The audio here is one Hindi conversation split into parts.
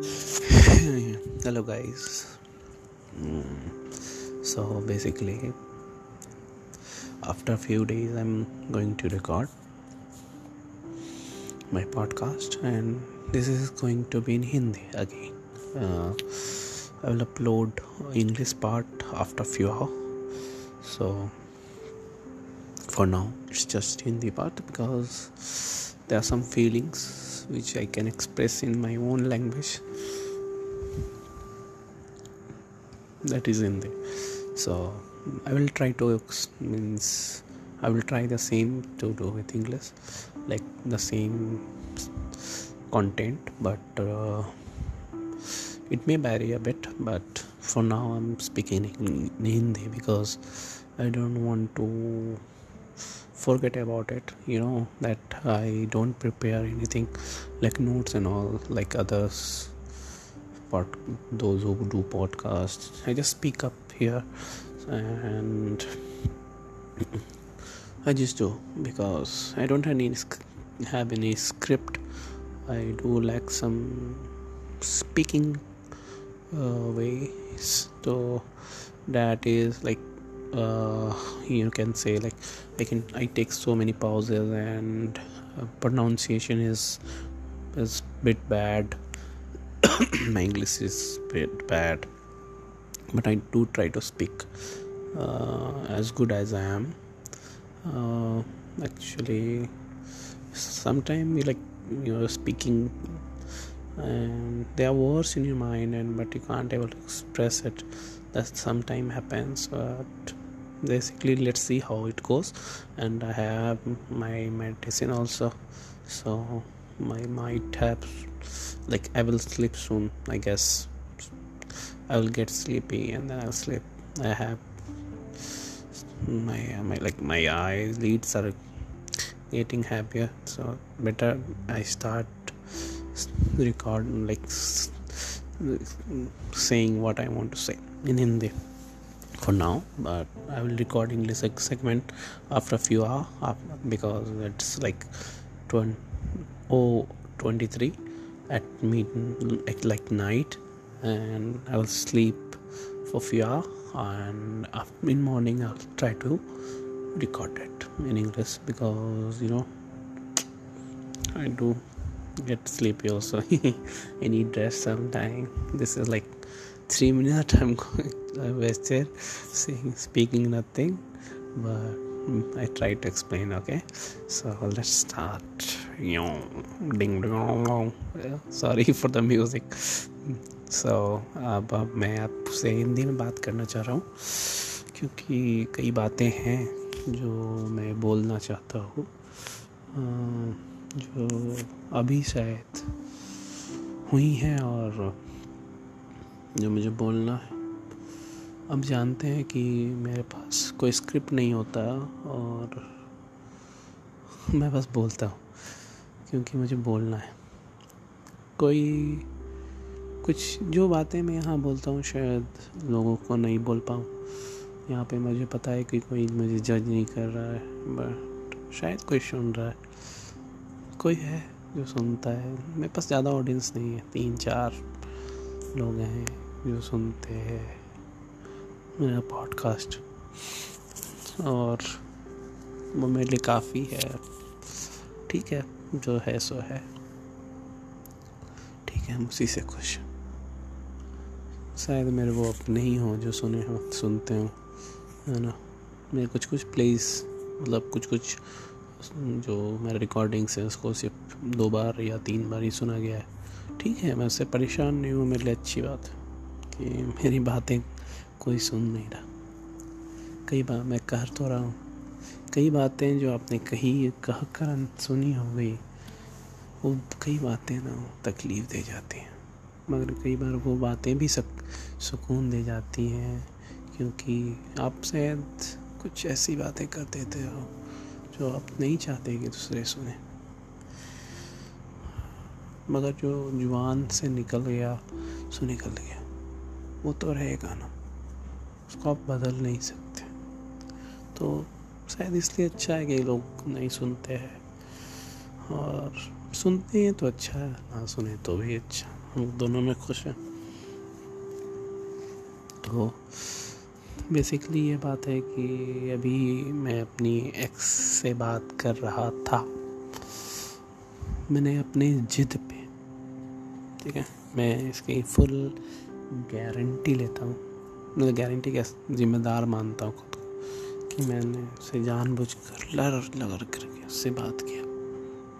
hello guys. Mm, so basically after a few days i'm going to record my podcast and this is going to be in hindi again. Uh, i will upload english part after a few hours. So for now it's just hindi part because there are some feelings which i can express in my own language. That is in there. So i will try to means i will try the same to do with english like the same content but uh, it may vary a bit but for now i'm speaking in hindi because i don't want to forget about it you know that i don't prepare anything like notes and all like others pod, those who do podcasts i just speak up here and i just do because i don't have any have any script. I do like some speaking uh, ways so that is like uh, you can say like i can i take so many pauses and uh, pronunciation is is bit bad. My English is bit bad, but I do try to speak uh, as good as I am. Uh, actually, sometimes you like you're speaking and there are words in your mind and but you can't able to express it. That sometimes happens but basically let's see how it goes. And i have my medicine also. So my might have like I will sleep soon I guess. I will get sleepy and then I'll sleep. I have my my like my eyelids are getting happier. So better I start recording like saying what I want to say in Hindi for now but I will record English segment after a few hours because it's like 20 oh 23 at at like night and I will sleep for few hours and in morning I'll try to record it in English because you know I do get sleepy also. I need rest sometime. This is like three minutes I'm going I wasted saying speaking nothing but I try to explain okay so let's start ding dong sorry for the music so अब अब मैं आपसे हिंदी में बात करना चाह रहा हूँ क्योंकि कई बातें हैं जो मैं बोलना चाहता हूँ जो अभी शायद हुई हैं और जो मुझे बोलना है अब जानते हैं कि मेरे पास कोई स्क्रिप्ट नहीं होता और मैं बस बोलता हूँ, क्योंकि मुझे बोलना है। कोई, कुछ, जो बातें मैं यहाँ बोलता हूँ, शायद लोगों को नहीं बोल पाऊँ। यहाँ पे मुझे पता है कि कोई मुझे जज नहीं कर रहा है बट शायद कोई सुन रहा है। कोई है जो सुनता है। मेरे पास ज़्यादा ऑडियंस नहीं है, तीन, चार लोग हैं जो सुनते हैं। मेरा पॉडकास्ट और वो मेरे लिए काफ़ी है। ठीक है, जो है, सो है। ठीक है, हम उसी से खुश शायद मेरे वो अपने ही हों जो सुने हो, सुनते हो, है ना? मेरे कुछ कुछ प्लेस मतलब कुछ कुछ जो मेरे रिकॉर्डिंग्स हैं, उसको सिर्फ़ दो बार या तीन बार ही सुना गया है। ठीक है, मैं उससे परेशान नहीं हूँ, मेरे लिए अच्छी बात है कि मेरी बातें कोई सुन नहीं रहा। कई बार मैं कह तो रहा हूँ, कई बातें जो आपने कही कह कर सुनी हो गई, वो कई बातें ना तकलीफ़ दे जाती हैं। मगर कई बार वो बातें भी सक, सुकून दे जाती हैं, क्योंकि आप शायद कुछ ऐसी बातें कर देते हो, जो आप नहीं चाहते कि दूसरे सुने। मगर जो ज़ुबान से निकल गया सो निकल गया, वो तो रहेगा ना। उसको आप बदल नहीं सकते। तो शायद इसलिए अच्छा है कि लोग नहीं सुनते हैं। और सुनते हैं तो अच्छा है, ना सुने तो भी अच्छा हम दोनों में खुश हैं। तो बेसिकली ये बात है कि अभी मैं अपनी एक्स से बात कर रहा था। मैंने अपने जिद पे, ठीक है, मैं इसकी फुल गारंटी लेता हूँ। मतलब गारंटी का जिम्मेदार मानता हूँ खुद को कि मैंने उसे जानबूझ कर लड़ लगर करके उससे बात किया।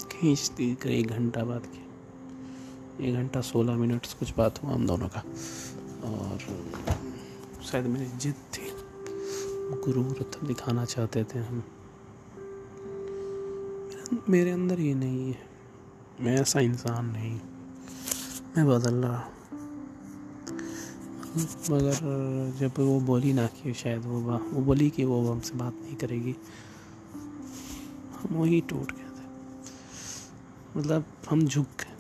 खींच दी कर एक घंटा बात किया। एक घंटा सोलह मिनट कुछ बात हुआ हम दोनों का। और शायद मेरी जिद थी। गुरूर दिखाना चाहते थे हम। मेरे अंदर ये नहीं है। मैं ऐसा इंसान नहीं। मैं बदल रहा मगर जब वो बोली ना कि शायद वो वो बोली कि वो हमसे बात नहीं करेगी, हम वही टूट गए थे। मतलब हम झुक गए।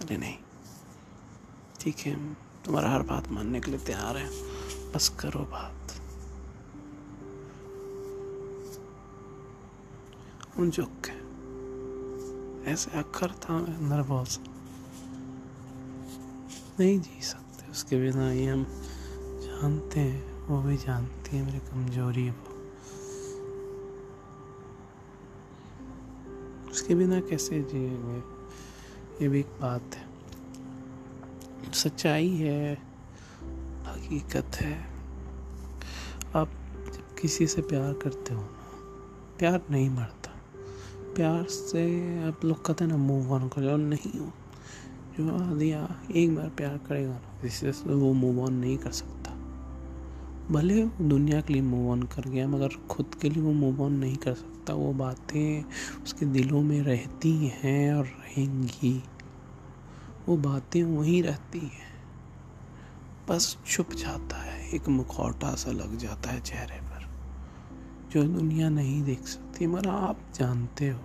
अरे नहीं। ठीक है, तुम्हारा हर बात मानने के लिए तैयार है। बस करो बात। हम झुक गए। ऐसे अक्खर था अंदर बहुत। नहीं जी सकता। उसके बिना ही हम जानते हैं, वो भी जानती है मेरी कमज़ोरी वो। उसके बिना कैसे जिएँगे? ये भी एक बात है। सच्चाई है, हकीकत है। आप जब किसी से प्यार करते हो प्यार नहीं मरता प्यार से आप लोग कहते हैं ना मूव ऑन कर। नहीं हो जो दिया एक बार प्यार करेगा ना किसी से वो मूव ऑन नहीं कर सकता। भले दुनिया के लिए मूव ऑन कर गया, मगर खुद के लिए वो मूव ऑन नहीं कर सकता। वो बातें उसके दिलों में रहती हैं और रहेंगी। वो बातें वहीं रहती हैं। बस छुप जाता है, एक मुखौटा सा लग जाता है चेहरे पर, जो दुनिया नहीं देख सकती। मगर आप जानते हो,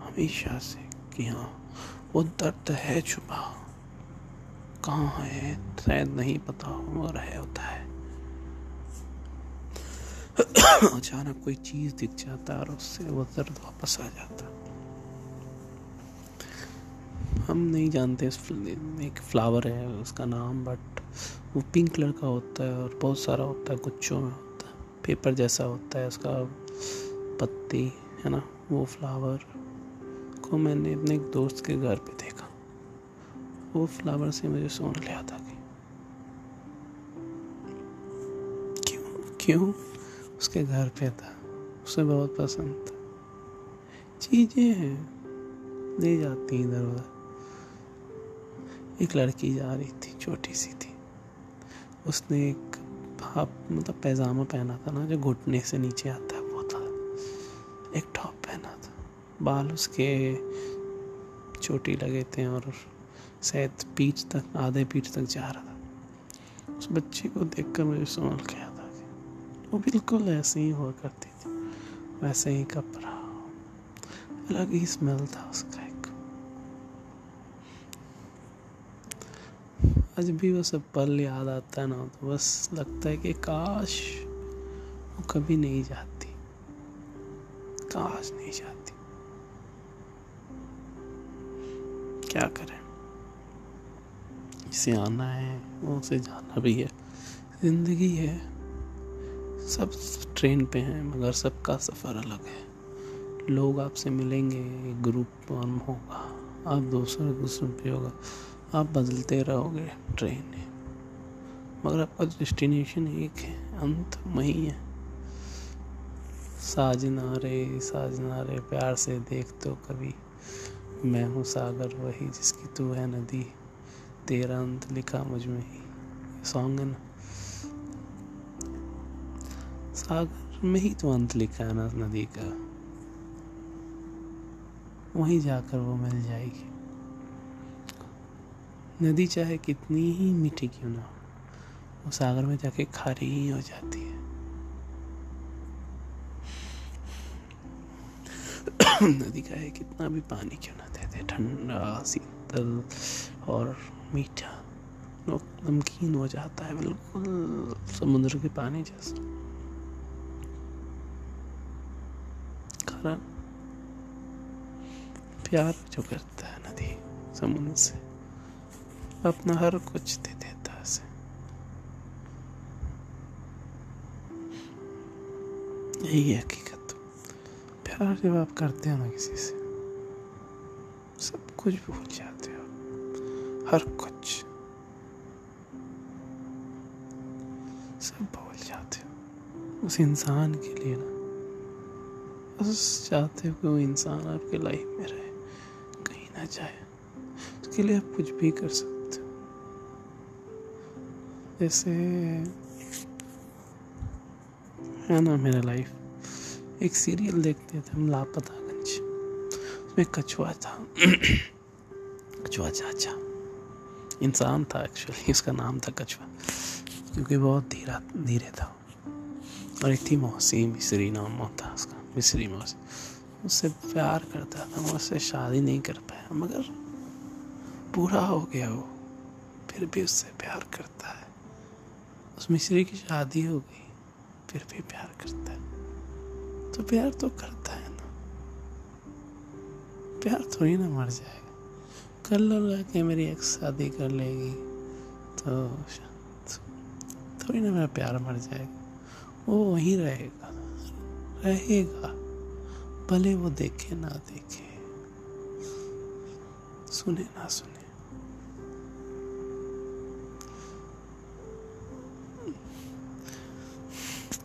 हमेशा से कि हाँ वो दर्द है छुपा। कहाँ है, शायद नहीं पता मगर है होता है। अचानक कोई चीज़ दिख जाता है और उससे वो दर्द वापस आ जाता। हम नहीं जानते इस एक फ्लावर है, उसका नाम बट वो पिंक कलर का होता है और बहुत सारा होता है, गुच्छों में होता है पेपर जैसा होता है, उसका पत्ती, है ना, वो फ्लावर को मैंने अपने एक दोस्त के घर पे देखा। वो फ्लावर से मुझे सोन था कि, क्यों क्यों उसके घर पे था? उसे बहुत पसंद था। चीज़ें हैं। ले जाती इधर उधर। एक लड़की जा रही थी, छोटी सी थी। उसने एक हाफ़ मतलब पैजामा पहना था ना, जो घुटने से नीचे आता है, वो था। एक टॉप बाल उसके चोटी लगे थे और शायद पीठ तक, आधे पीठ तक जा रहा था। उस बच्चे को देखकर मुझे समझ गया था वो बिल्कुल ऐसे ही हुआ करती थी, वैसे ही कपड़ा अलग ही स्मेल था उसका एक। आज भी वो सब पल याद आता है ना तो बस लगता है कि काश वो कभी नहीं जाती। काश नहीं जाती। क्या करें? इसे आना है, उसे जाना भी है। ज़िंदगी है। सब ट्रेन पे हैं, मगर सबका सफ़र अलग है। लोग आपसे मिलेंगे, ग्रुप फॉर्म होगा, आप दूसरे दूसरे पे होगा। आप बदलते रहोगे ट्रेन। मगर आपका डेस्टिनेशन एक है, अंत वही है। साजना रे साजना रे प्यार से देख तो कभी। मैं हूँ सागर, वही जिसकी तू है नदी। तेरा अंत लिखा मुझमें ही। सॉन्ग है ना? सागर में ही तो अंत लिखा है ना, नदी का। वहीं जाकर वो मिल जाएगी। नदी चाहे कितनी ही मीठी क्यों ना वो सागर में जाके खारी ही हो जाती है। नदी का है कितना भी पानी क्यों ना दे ठंडा, शीतल और मीठा। नमकीन हो जाता है, बिल्कुल समुद्र के पानी जैसा। कारण प्यार जो करता है नदी, समुद्र से, अपना हर कुछ दे देता है यही हकीकत। प्यार जब आप करते हो ना किसी से कुछ भूल जाते हो। हर कुछ। सब भूल जाते हो। उस इंसान के लिए ना। बस चाहते हो कि वो इंसान आपके लाइफ में रहे। कहीं ना जाए। उसके लिए आप कुछ भी कर सकते हो। जैसे है ना मेरा लाइफ एक सीरियल देखते थे हम लापतागंज उसमें कछुआ था। कछुआ चाचा। इंसान था एक्चुअली उसका नाम था कछुआ। क्योंकि बहुत धीरा, धीरे था। और एक थी मौसी मिसरी नाम था उसका, मिसरी मौसी उससे प्यार करता था मैं उससे शादी नहीं कर पाया। मगर पूरा हो गया वो, फिर भी उससे प्यार करता है। उस मिस्री की शादी हो गई, फिर भी प्यार करता है। तो प्यार तो करता है। प्यार थोड़ी ना मर जाएगा। कल लगा के मेरी एक शादी कर लेगी। तो थोड़ी ना मेरा प्यार मर जाएगा। वो वहीं रहेगा रहेगा। भले वो देखे ना देखे। सुने ना सुने।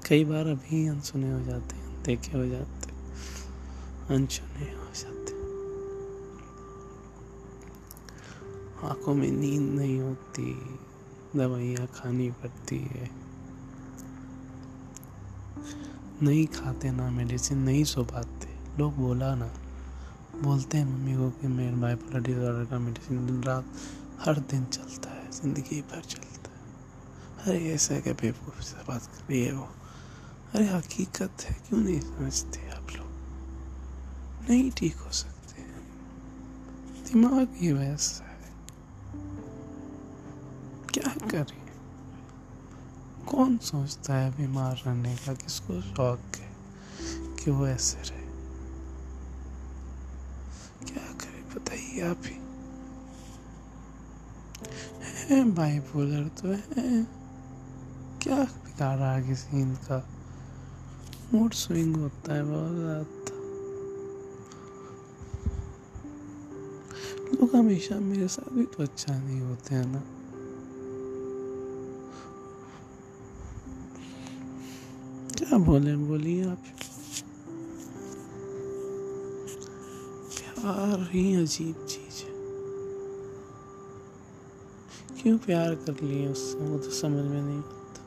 कई बार अभी अनसुने हो जाते हैं देखे हो जाते अनसुने हो जाते आँखों में नींद नहीं होती, दवाइयाँ खानी पड़ती है। नहीं खाते ना मेडिसिन, नहीं सो पाते। लोग बोला ना, बोलते हैं मम्मी को कि मेरे बाइपोलर डिसऑर्डर का मेडिसिन दिन रात हर दिन चलता है, ज़िंदगी भर चलता है। अरे ऐसा क्या बेवकूफ़ से बात कर रही है वो? अरे हकीकत है, क्यों नहीं समझते आप लोग? नहीं ठीक हो सकते। दिमाग ही वैसा है करें। कौन सोचता है बीमार रहने का किसको शौक है कि वो ऐसे रहे? क्या करे बताइए आप ही। है बाइपोलर तो है। क्या बिगाड़ है किसी इनका मूड स्विंग होता है बहुत ज़्यादा। लोग हमेशा मेरे साथ भी तो अच्छा नहीं होते हैं ना। क्या बोले बोलिए आप। प्यार ही अजीब चीज़ है। क्यों प्यार कर लिए उससे? वो तो समझ में नहीं आता।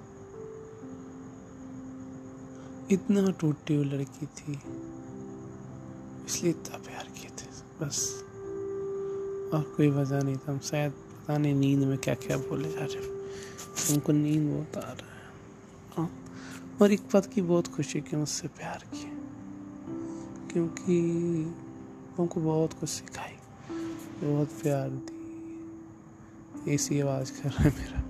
इतना टूटी हुई लड़की थी। इसलिए इतना प्यार किए थे। बस। और कोई वजह नहीं था। हम शायद पता नहीं नींद में क्या क्या बोले जा रहे हमको नींद बहुत आ रहा है। हाँ। और एक बात की बहुत खुशी कि मुझसे प्यार किए, क्योंकि उनको बहुत कुछ सिखाई, बहुत प्यार दी ऐसी आवाज़ कर रहा है मेरा।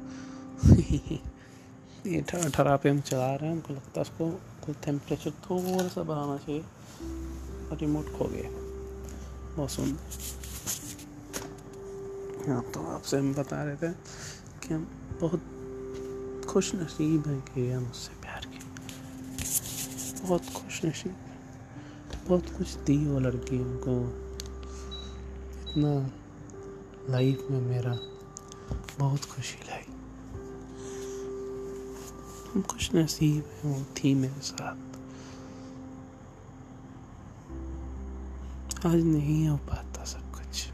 ये अठारह पे हम चला रहे हैं, हमको लगता है उसको तो टेम्परेचर थोड़ा सा बढ़ाना चाहिए। और रिमोट खो गया। बहुत सुंदर हाँ तो आपसे हम बता रहे थे कि हम बहुत खुश नसीब हैं कि हम उससे बहुत खुश नसीब बहुत कुछ दी वो लड़की हमको। इतना लाइफ में मेरा बहुत खुशी लाई। हम खुश नसीब हैं, वो थी मेरे साथ। आज नहीं हो पाता सब कुछ।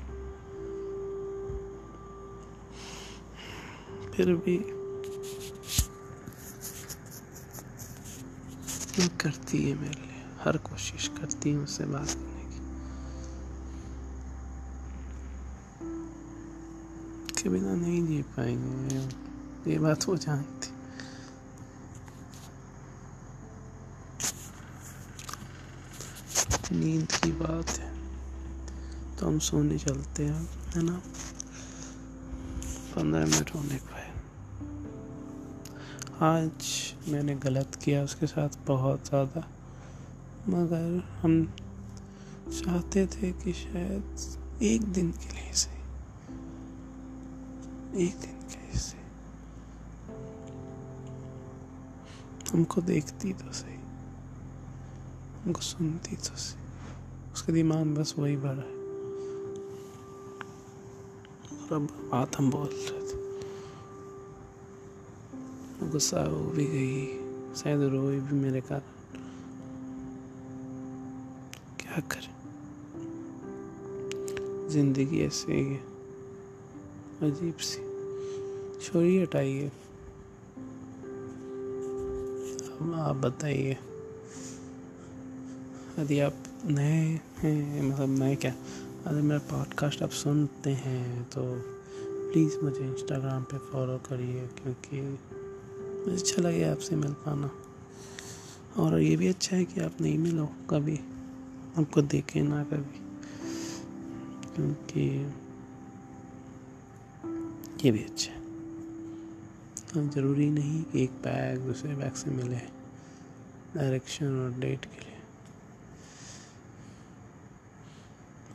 फिर भी वो करती है मेरे लिए। हर कोशिश करती है उससे बात करने की। के बिना नहीं जी पाएँगे ये बात वो जानती। नींद की बात है। तो हम सोने चलते हैं, है ना? पंद्रह मिनट होने को है आज मैंने गलत किया उसके साथ बहुत ज़्यादा, मगर हम चाहते थे कि शायद एक दिन के लिए से, एक दिन कैसे हमको देखती तो सही, हमको सुनती तो सही। उसके दिमाग बस वही भरा है। और अब बात हम बोल रहे गुस्सा हो भी गई। शायद रोई भी मेरे कारण। क्या करें? ज़िंदगी ऐसे ही। है अजीब सी। छोड़िए, हटाइए। अब आप बताइए। यदि आप नए हैं मतलब मैं क्या? अगर मेरा पॉडकास्ट आप सुनते हैं तो प्लीज़ मुझे इंस्टाग्राम पे फॉलो करिए, क्योंकि मुझे अच्छा लगे आपसे मिल पाना। और ये भी अच्छा है कि आप नहीं मिलो कभी, आपको देखे ना कभी। क्योंकि ये भी अच्छा है। ज़रूरी नहीं कि एक बैग दूसरे बैग से मिले डायरेक्शन और डेट के लिए।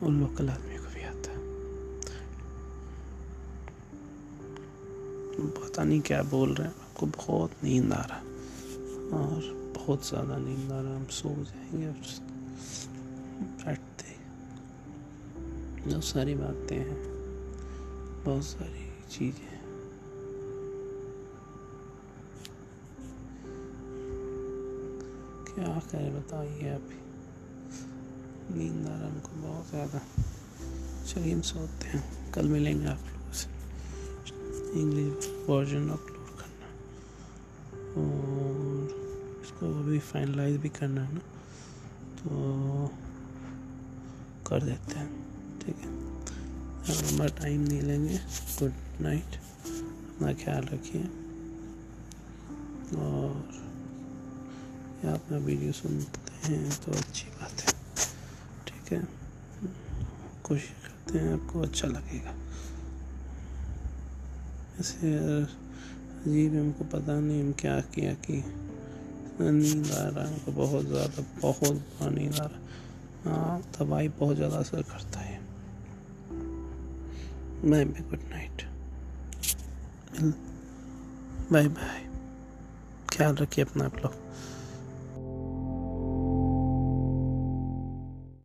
उन लोकल आदमी को भी आता है। पता नहीं क्या बोल रहे हैं। आपको बहुत नींद आ रहा और बहुत ज़्यादा नींद आ रहा हम सो जाएँगे बैठते बहुत सारी बातें हैं, बहुत सारी चीज़ें क्या करें बताइए अभी नींद आ रहा हमको बहुत ज़्यादा। चलिए हम सोते हैं। कल मिलेंगे आप लोगों से। इंग्लिश वर्जन ऑफ़ और इसको अभी फाइनलाइज भी करना है ना तो कर देते हैं, ठीक है। हमारा टाइम नहीं लेंगे गुड नाइट अपना ख्याल रखिए। और अपना वीडियो सुनते हैं तो अच्छी बात है, ठीक है। कोशिश करते हैं, आपको अच्छा लगेगा। ऐसे अजीब हमको पता नहीं हम क्या किया कि नींद आ रहा है, हमको बहुत ज़्यादा, बहुत बुरा नींद आ रहा है। हाँ दवाई बहुत ज़्यादा असर करता है। Bye bye good night bye bye ख्याल रखिए अपना आप लोग।